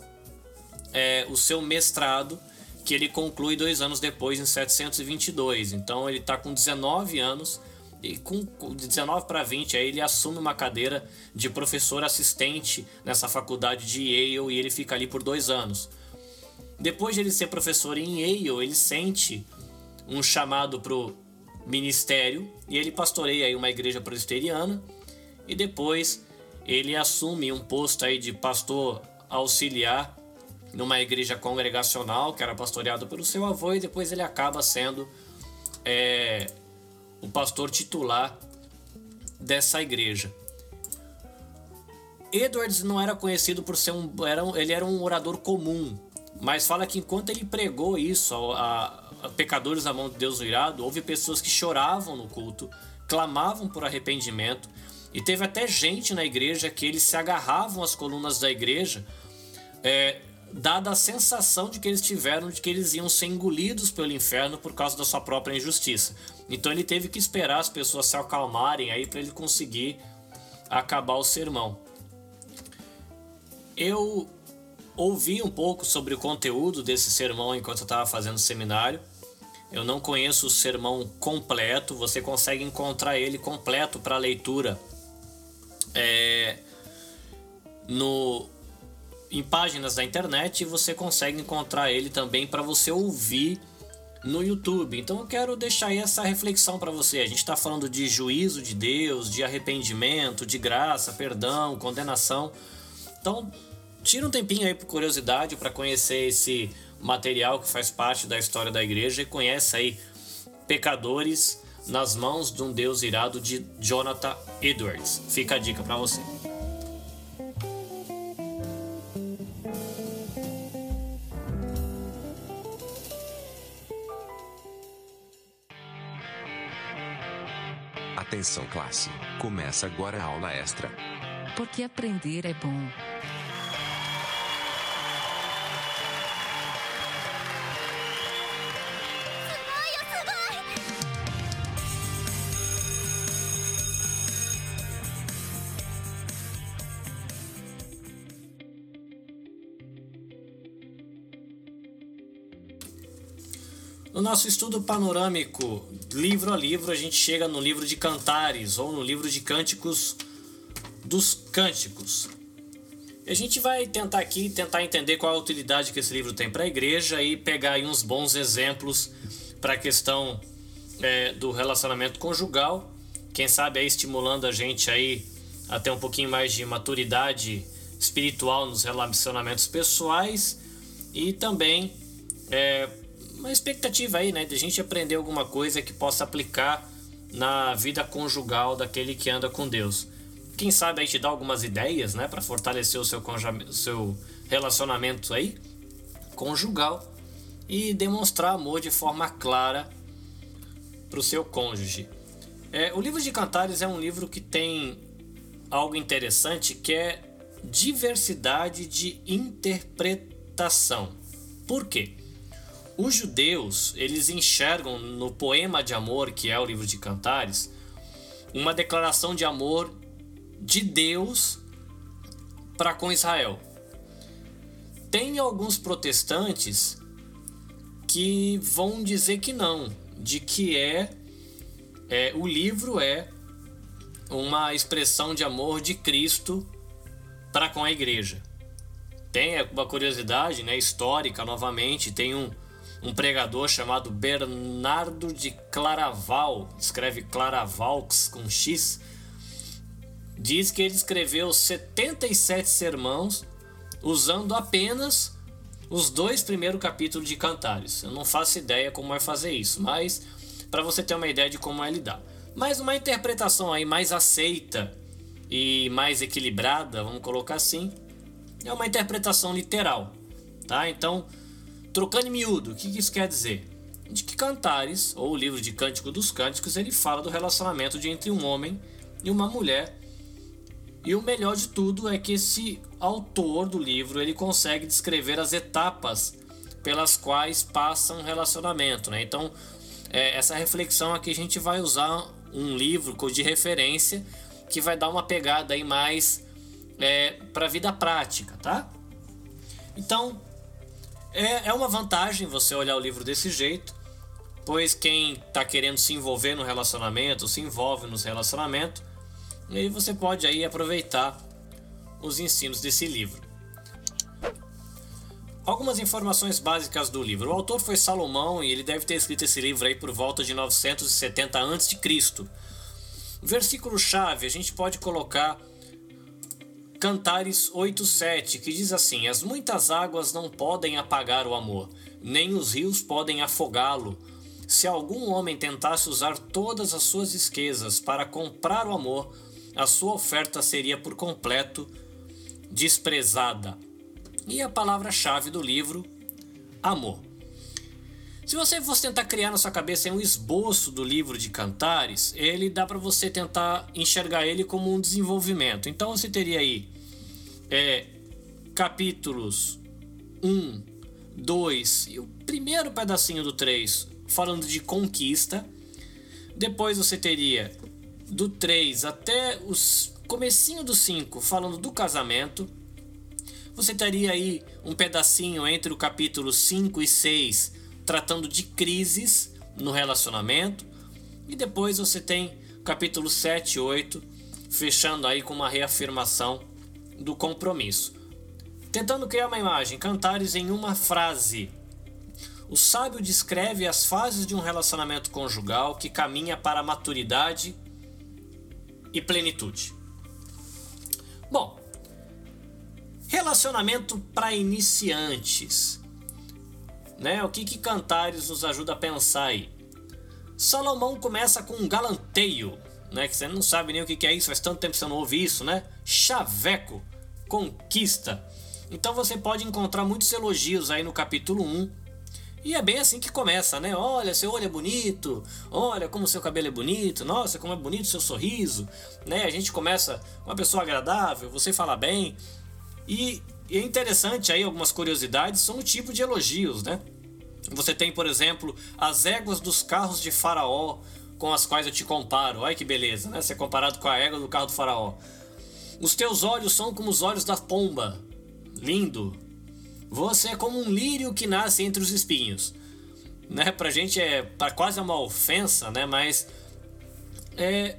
é, o seu mestrado que ele conclui dois anos depois, em 722. Então ele está com 19 anos e com 19 para 20 aí ele assume uma cadeira de professor assistente nessa faculdade de Yale e ele fica ali por dois anos. Depois de ele ser professor em Yale, ele sente um chamado para o ministério e ele pastoreia aí uma igreja presbiteriana e depois ele assume um posto aí de pastor auxiliar numa igreja congregacional que era pastoreado pelo seu avô e depois ele acaba sendo é, o pastor titular dessa igreja. Edwards não era conhecido por ser um, era ele era um orador comum, mas fala que enquanto ele pregou isso a, a pecadores na mão de Deus irado, houve pessoas que choravam no culto, clamavam por arrependimento e teve até gente na igreja que eles se agarravam às colunas da igreja é, dada a sensação de que eles tiveram de que eles iam ser engolidos pelo inferno por causa da sua própria injustiça. Então ele teve que esperar as pessoas se acalmarem aí para ele conseguir acabar o sermão. Eu ouvi um pouco sobre o conteúdo desse sermão enquanto eu estava fazendo o seminário. Eu não conheço o sermão completo, você consegue encontrar ele completo para leitura é, no em páginas da internet e você consegue encontrar ele também para você ouvir no YouTube. Então eu quero deixar aí essa reflexão para você. A gente está falando de juízo de Deus, de arrependimento, de graça, perdão, condenação. Então tira um tempinho aí por curiosidade para conhecer esse material que faz parte da história da igreja e conhece aí pecadores nas mãos de um Deus irado de Jonathan Edwards. Fica a dica para você. Atenção classe, começa agora a aula extra. Porque aprender é bom. Nosso estudo panorâmico, livro a livro, a gente chega no livro de Cantares ou no livro de Cânticos dos Cânticos. A gente vai tentar aqui tentar entender qual a utilidade que esse livro tem para a igreja e pegar aí uns bons exemplos para a questão é, do relacionamento conjugal. Quem sabe aí estimulando a gente aí a ter um pouquinho mais de maturidade espiritual nos relacionamentos pessoais e também é, uma expectativa aí, né, de a gente aprender alguma coisa que possa aplicar na vida conjugal daquele que anda com Deus. Quem sabe aí te dá algumas ideias, né, para fortalecer o seu, seu relacionamento aí conjugal e demonstrar amor de forma clara para o seu cônjuge. É, o livro de Cantares é um livro que tem algo interessante que é diversidade de interpretação. Por quê? Os judeus, eles enxergam no poema de amor, que é o livro de Cantares, uma declaração de amor de Deus para com Israel. Tem alguns protestantes que vão dizer que não, de que é, é o livro é uma expressão de amor de Cristo para com a igreja. Tem uma curiosidade, né, histórica novamente, tem um um pregador chamado Bernardo de Claraval, escreve Claravaux com X, diz que ele escreveu 77 sermãos usando apenas os dois primeiros capítulos de Cantares. Eu não faço ideia como vai fazer isso, mas para você ter uma ideia de como é lidar. Mas uma interpretação aí mais aceita e mais equilibrada, vamos colocar assim, é uma interpretação literal, tá? Então, trocando em miúdo, o que isso quer dizer? De que Cantares, ou o livro de Cântico dos Cânticos, ele fala do relacionamento de entre um homem e uma mulher. E o melhor de tudo é que esse autor do livro ele consegue descrever as etapas pelas quais passa um relacionamento, né? Então, é, essa reflexão aqui a gente vai usar um livro de referência que vai dar uma pegada aí mais é, para a vida prática, tá? Então, é, é uma vantagem você olhar o livro desse jeito, pois quem está querendo se envolver no relacionamento, se envolve nos relacionamentos, e aí você pode aí aproveitar os ensinos desse livro. Algumas informações básicas do livro. O autor foi Salomão e ele deve ter escrito esse livro aí por volta de 970 a.C. Versículo chave, a gente pode colocar Cantares 8:7, que diz assim: As muitas águas não podem apagar o amor, nem os rios podem afogá-lo. Se algum homem tentasse usar todas as suas riquezas para comprar o amor, a sua oferta seria por completo desprezada. E a palavra-chave do livro: amor. Se você fosse tentar criar na sua cabeça um esboço do livro de Cantares, ele dá para você tentar enxergar ele como um desenvolvimento. Então você teria aí é, capítulos 1, 2 e o primeiro pedacinho do 3 falando de conquista. Depois você teria do 3 até os comecinho do 5 falando do casamento. Você teria aí um pedacinho entre o capítulo 5 e 6 tratando de crises no relacionamento. E depois você tem capítulo 7 e 8, fechando aí com uma reafirmação do compromisso. Tentando criar uma imagem, cantares em uma frase. O sábio descreve as fases de um relacionamento conjugal que caminha para a maturidade e plenitude. Bom, relacionamento para iniciantes né? O que que Cantares nos ajuda a pensar aí? Salomão começa com um galanteio, né? Que você não sabe nem o que que é isso, faz tanto tempo que você não ouve isso, né? Chaveco, conquista. Então você pode encontrar muitos elogios aí no capítulo 1. E é bem assim que começa, né? Olha, seu olho é bonito, olha como seu cabelo é bonito, nossa, como é bonito seu sorriso, né? A gente começa uma pessoa agradável, você fala bem. E e é interessante aí algumas curiosidades são o tipo de elogios, né? Você tem, por exemplo, as éguas dos carros de Faraó com as quais eu te comparo. Olha que beleza, né? Ser comparado com a égua do carro do Faraó. Os teus olhos são como os olhos da pomba. Lindo. Você é como um lírio que nasce entre os espinhos. Né? Pra gente é pra quase uma ofensa, né? Mas é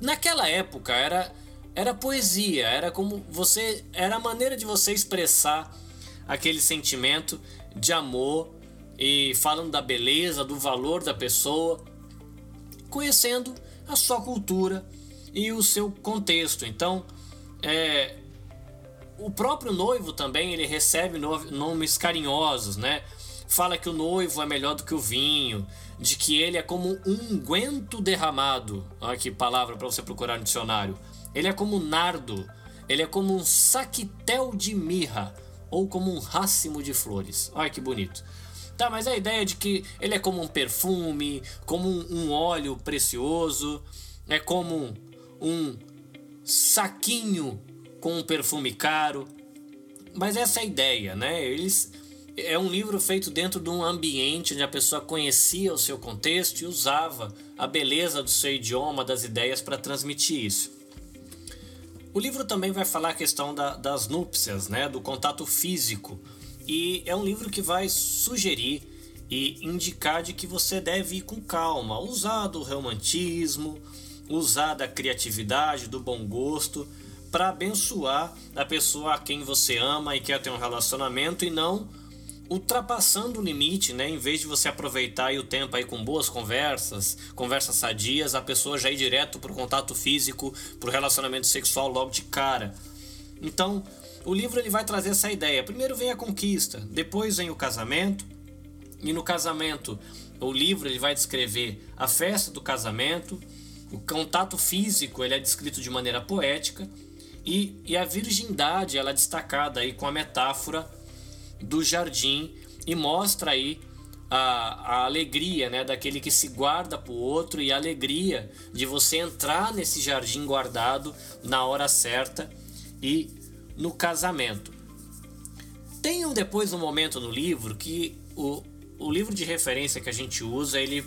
naquela época era era poesia, era como você, era a maneira de você expressar aquele sentimento de amor e falando da beleza, do valor da pessoa, conhecendo a sua cultura e o seu contexto. Então, é, o próprio noivo também ele recebe nomes carinhosos, né? Fala que o noivo é melhor do que o vinho, de que ele é como um unguento derramado. Olha que palavra para você procurar no dicionário ele é como um nardo, ele é como um saquitel de mirra ou como um racimo de flores. Olha que bonito. Tá, mas a ideia de que ele é como um perfume, como um, um óleo precioso, é como um saquinho com um perfume caro. Mas essa é a ideia, né? Eles é um livro feito dentro de um ambiente onde a pessoa conhecia o seu contexto e usava a beleza do seu idioma, das ideias para transmitir isso. O livro também vai falar a questão da, das núpcias, né, do contato físico, e é um livro que vai sugerir e indicar de que você deve ir com calma, usar do romantismo, usar da criatividade, do bom gosto, para abençoar a pessoa a quem você ama e quer ter um relacionamento e não ultrapassando o limite, né? Em vez de você aproveitar o tempo aí com boas conversas, conversas sadias, a pessoa já ir direto pro contato físico, pro relacionamento sexual logo de cara. Então, o livro ele vai trazer essa ideia. Primeiro vem a conquista, depois vem o casamento, e no casamento o livro ele vai descrever a festa do casamento, o contato físico ele é descrito de maneira poética e, e a virgindade ela é destacada aí com a metáfora do jardim e mostra aí a, a alegria né, daquele que se guarda para o outro e a alegria de você entrar nesse jardim guardado na hora certa e no casamento. Tem um, depois um momento no livro que o, o livro de referência que a gente usa ele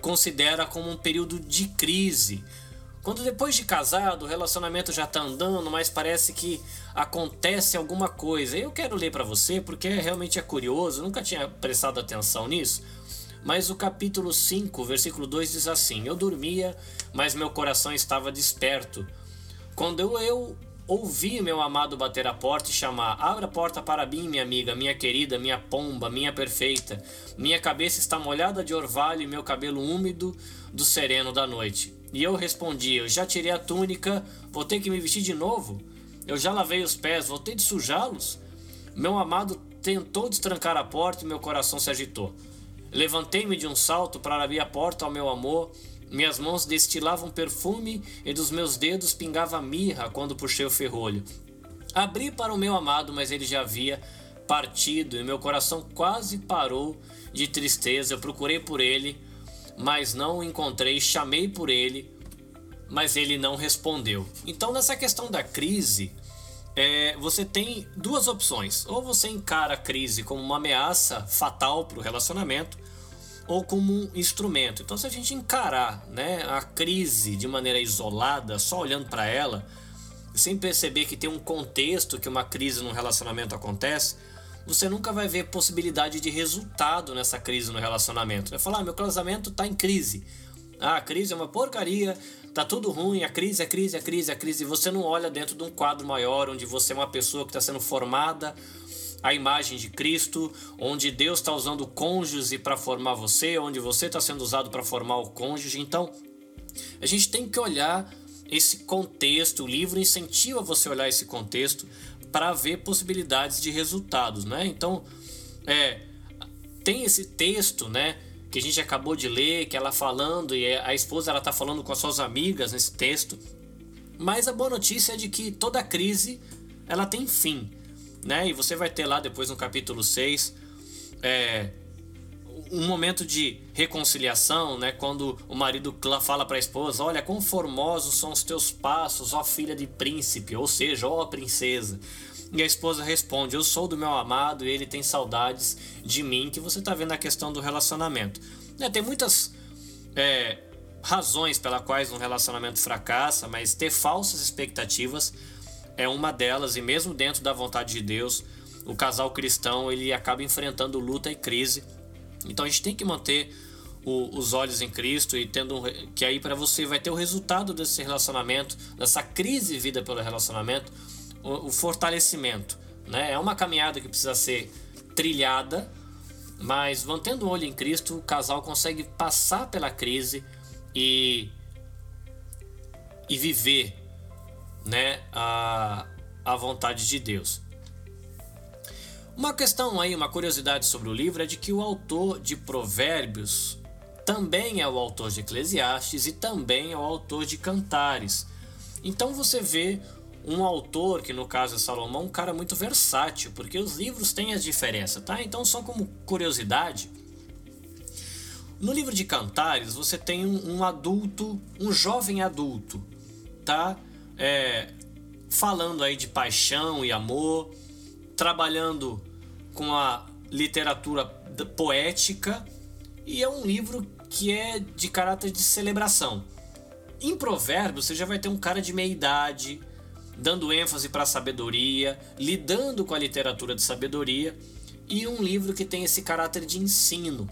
considera como um período de crise quando depois de casado o relacionamento já tá andando, mas parece que acontece alguma coisa. Eu quero ler para você porque realmente é curioso, nunca tinha prestado atenção nisso. Mas o capítulo 5, versículo 2 diz assim: Eu dormia, mas meu coração estava desperto. Quando eu, eu ouvi meu amado bater a porta e chamar: Abra a porta para mim, minha amiga, minha querida, minha pomba, minha perfeita. Minha cabeça está molhada de orvalho e meu cabelo úmido do sereno da noite. E eu respondi: Eu já tirei a túnica, vou ter que me vestir de novo? Eu já lavei os pés, vou ter de sujá-los? Meu amado tentou destrancar a porta e meu coração se agitou. Levantei-me de um salto para abrir a porta ao meu amor. Minhas mãos destilavam perfume e dos meus dedos pingava mirra quando puxei o ferrolho. Abri para o meu amado, mas ele já havia partido e meu coração quase parou de tristeza. Eu procurei por ele, mas não o encontrei, chamei por ele, mas ele não respondeu. Então, nessa questão da crise, é, você tem duas opções: ou você encara a crise como uma ameaça fatal para o relacionamento, ou como um instrumento. Então, se a gente encarar né, a crise de maneira isolada, só olhando para ela, sem perceber que tem um contexto que uma crise no relacionamento acontece, você nunca vai ver possibilidade de resultado nessa crise no relacionamento. Vai falar, ah, meu casamento está em crise. Ah, a crise é uma porcaria, tá tudo ruim, a crise, a crise, a crise, a crise. E você não olha dentro de um quadro maior onde você é uma pessoa que está sendo formada a imagem de Cristo, onde Deus está usando o cônjuge para formar você, onde você está sendo usado para formar o cônjuge. Então, a gente tem que olhar esse contexto. O livro incentiva você a olhar esse contexto para ver possibilidades de resultados, né? Então, é, tem esse texto, né, que a gente acabou de ler, que ela falando e a esposa ela tá falando com as suas amigas nesse texto. Mas a boa notícia é de que toda crise ela tem fim, né? E você vai ter lá depois no capítulo 6 é, um momento de reconciliação, né? Quando o marido fala para a esposa: Olha, quão formosos são os teus passos, ó filha de príncipe, ou seja, ó princesa. E a esposa responde: Eu sou do meu amado e ele tem saudades de mim, que você está vendo a questão do relacionamento. É, tem muitas é, razões pela quais um relacionamento fracassa, mas ter falsas expectativas é uma delas, e mesmo dentro da vontade de Deus, o casal cristão ele acaba enfrentando luta e crise. Então a gente tem que manter o, os olhos em Cristo e tendo que aí para você vai ter o resultado desse relacionamento, dessa crise vida pelo relacionamento o, fortalecimento. Né? É uma caminhada que precisa ser trilhada, mas mantendo o olho em Cristo, o casal consegue passar pela crise e, e viver né, a, a vontade de Deus. Uma questão aí, uma curiosidade sobre o livro é de que o autor de Provérbios também é o autor de Eclesiastes e também é o autor de Cantares. Então você vê um autor, que no caso é Salomão, um cara muito versátil, porque os livros têm as diferenças, tá? Então, só como curiosidade, no livro de Cantares você tem um, um adulto, um jovem adulto, tá? É, falando aí de paixão e amor, trabalhando com a literatura poética e é um livro que é de caráter de celebração. Em Provérbios você já vai ter um cara de meia idade, dando ênfase para a sabedoria, lidando com a literatura de sabedoria e um livro que tem esse caráter de ensino.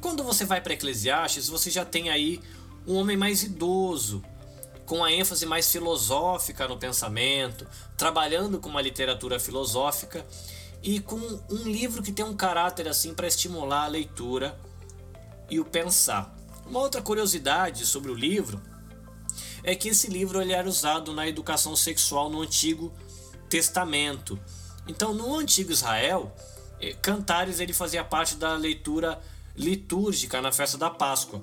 Quando você vai para Eclesiastes, você já tem aí um homem mais idoso, com a ênfase mais filosófica no pensamento, trabalhando com uma literatura filosófica. E com um livro que tem um caráter assim para estimular a leitura e o pensar. Uma outra curiosidade sobre o livro é que esse livro ele era usado na educação sexual no Antigo Testamento. Então, no Antigo Israel, eh, Cantares ele fazia parte da leitura litúrgica na festa da Páscoa.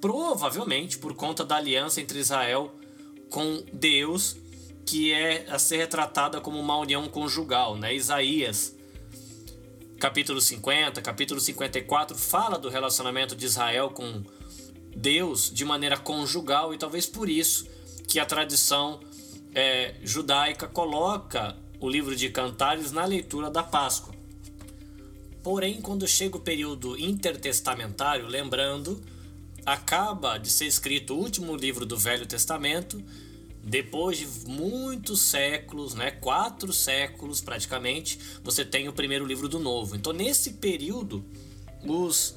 Provavelmente por conta da aliança entre Israel com Deus, que é a ser retratada como uma união conjugal, né? Isaías capítulo 50, capítulo 54 fala do relacionamento de Israel com Deus de maneira conjugal e talvez por isso que a tradição é, judaica coloca o livro de Cantares na leitura da Páscoa. Porém, quando chega o período intertestamentário, lembrando, acaba de ser escrito o último livro do Velho Testamento, depois de muitos séculos, né, quatro séculos praticamente, você tem o primeiro livro do Novo. Então, nesse período, os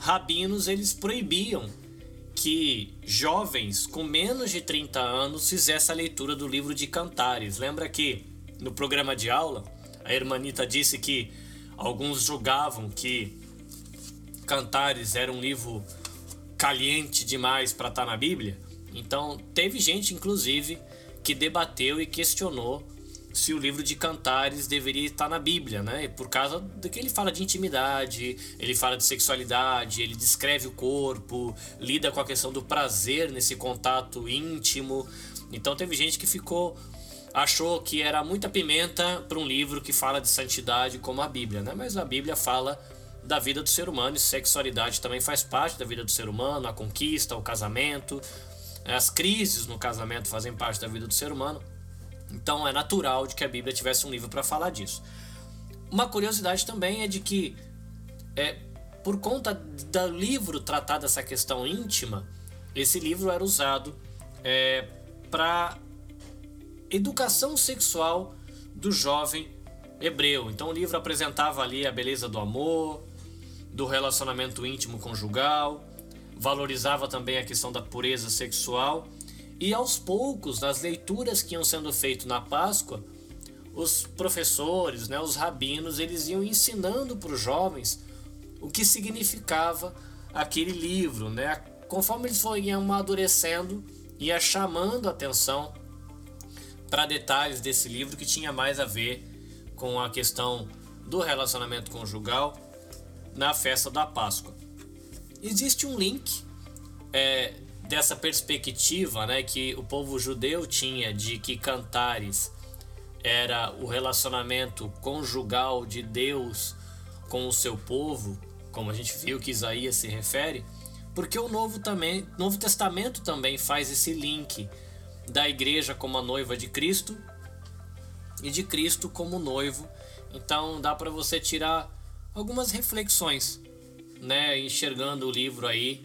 rabinos eles proibiam que jovens com menos de 30 anos fizessem a leitura do livro de Cantares. Lembra que no programa de aula a Hermanita disse que alguns julgavam que Cantares era um livro caliente demais para estar tá na Bíblia? Então, teve gente, inclusive, que debateu e questionou se o livro de Cantares deveria estar na Bíblia, né? Por causa do que ele fala de intimidade, ele fala de sexualidade, ele descreve o corpo, lida com a questão do prazer nesse contato íntimo. Então teve gente que ficou achou que era muita pimenta para um livro que fala de santidade como a Bíblia, né? Mas a Bíblia fala da vida do ser humano e sexualidade também faz parte da vida do ser humano, a conquista, o casamento, as crises no casamento fazem parte da vida do ser humano. Então é natural de que a Bíblia tivesse um livro para falar disso. Uma curiosidade também é de que, é, por conta do livro tratar dessa questão íntima, esse livro era usado é, para educação sexual do jovem hebreu. Então o livro apresentava ali a beleza do amor, do relacionamento íntimo conjugal, valorizava também a questão da pureza sexual e aos poucos, nas leituras que iam sendo feitas na Páscoa, os professores, né, os rabinos, eles iam ensinando para os jovens o que significava aquele livro, né? Conforme eles foram amadurecendo, ia chamando a atenção para detalhes desse livro que tinha mais a ver com a questão do relacionamento conjugal na festa da Páscoa. Existe um link é, dessa perspectiva né, que o povo judeu tinha de que Cantares era o relacionamento conjugal de Deus com o seu povo, como a gente viu que Isaías se refere, porque o Novo também, Novo Testamento também faz esse link da igreja como a noiva de Cristo e de Cristo como noivo. Então dá para você tirar algumas reflexões, né, enxergando o livro aí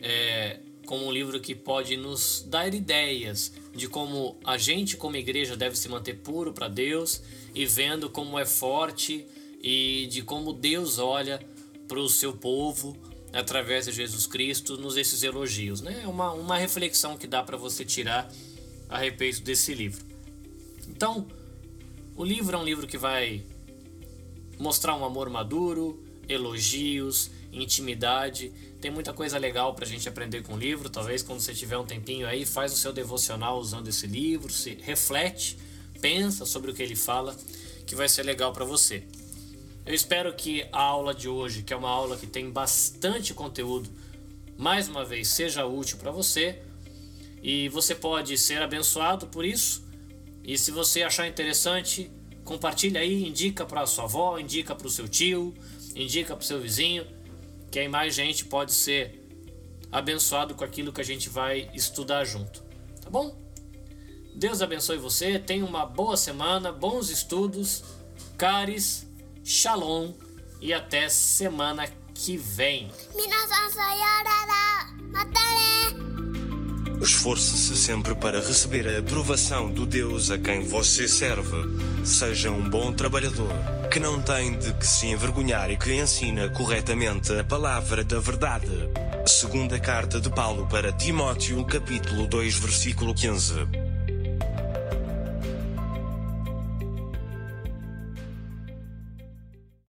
é, como um livro que pode nos dar ideias de como a gente como igreja deve se manter puro para Deus e vendo como é forte e de como Deus olha para o seu povo através de Jesus Cristo nos esses elogios, né? É uma, uma reflexão que dá para você tirar a respeito desse livro. Então, o livro é um livro que vai mostrar um amor maduro, elogios, intimidade. Tem muita coisa legal para a gente aprender com o livro. Talvez quando você tiver um tempinho aí, faz o seu devocional usando esse livro, se reflete, pensa sobre o que ele fala, que vai ser legal para você. Eu espero que a aula de hoje, que é uma aula que tem bastante conteúdo, mais uma vez seja útil para você e você pode ser abençoado por isso. E se você achar interessante, compartilha aí, indica para sua avó, indica para o seu tio, indica para o seu vizinho, que aí mais gente pode ser abençoado com aquilo que a gente vai estudar junto. Tá bom? Deus abençoe você, tenha uma boa semana, bons estudos, caris Shalom e até semana que vem. Esforce-se sempre para receber a aprovação do Deus a quem você serve. Seja um bom trabalhador, que não tem de que se envergonhar e que ensina corretamente a palavra da verdade. Segunda carta de Paulo para Timóteo, capítulo 2, versículo 15.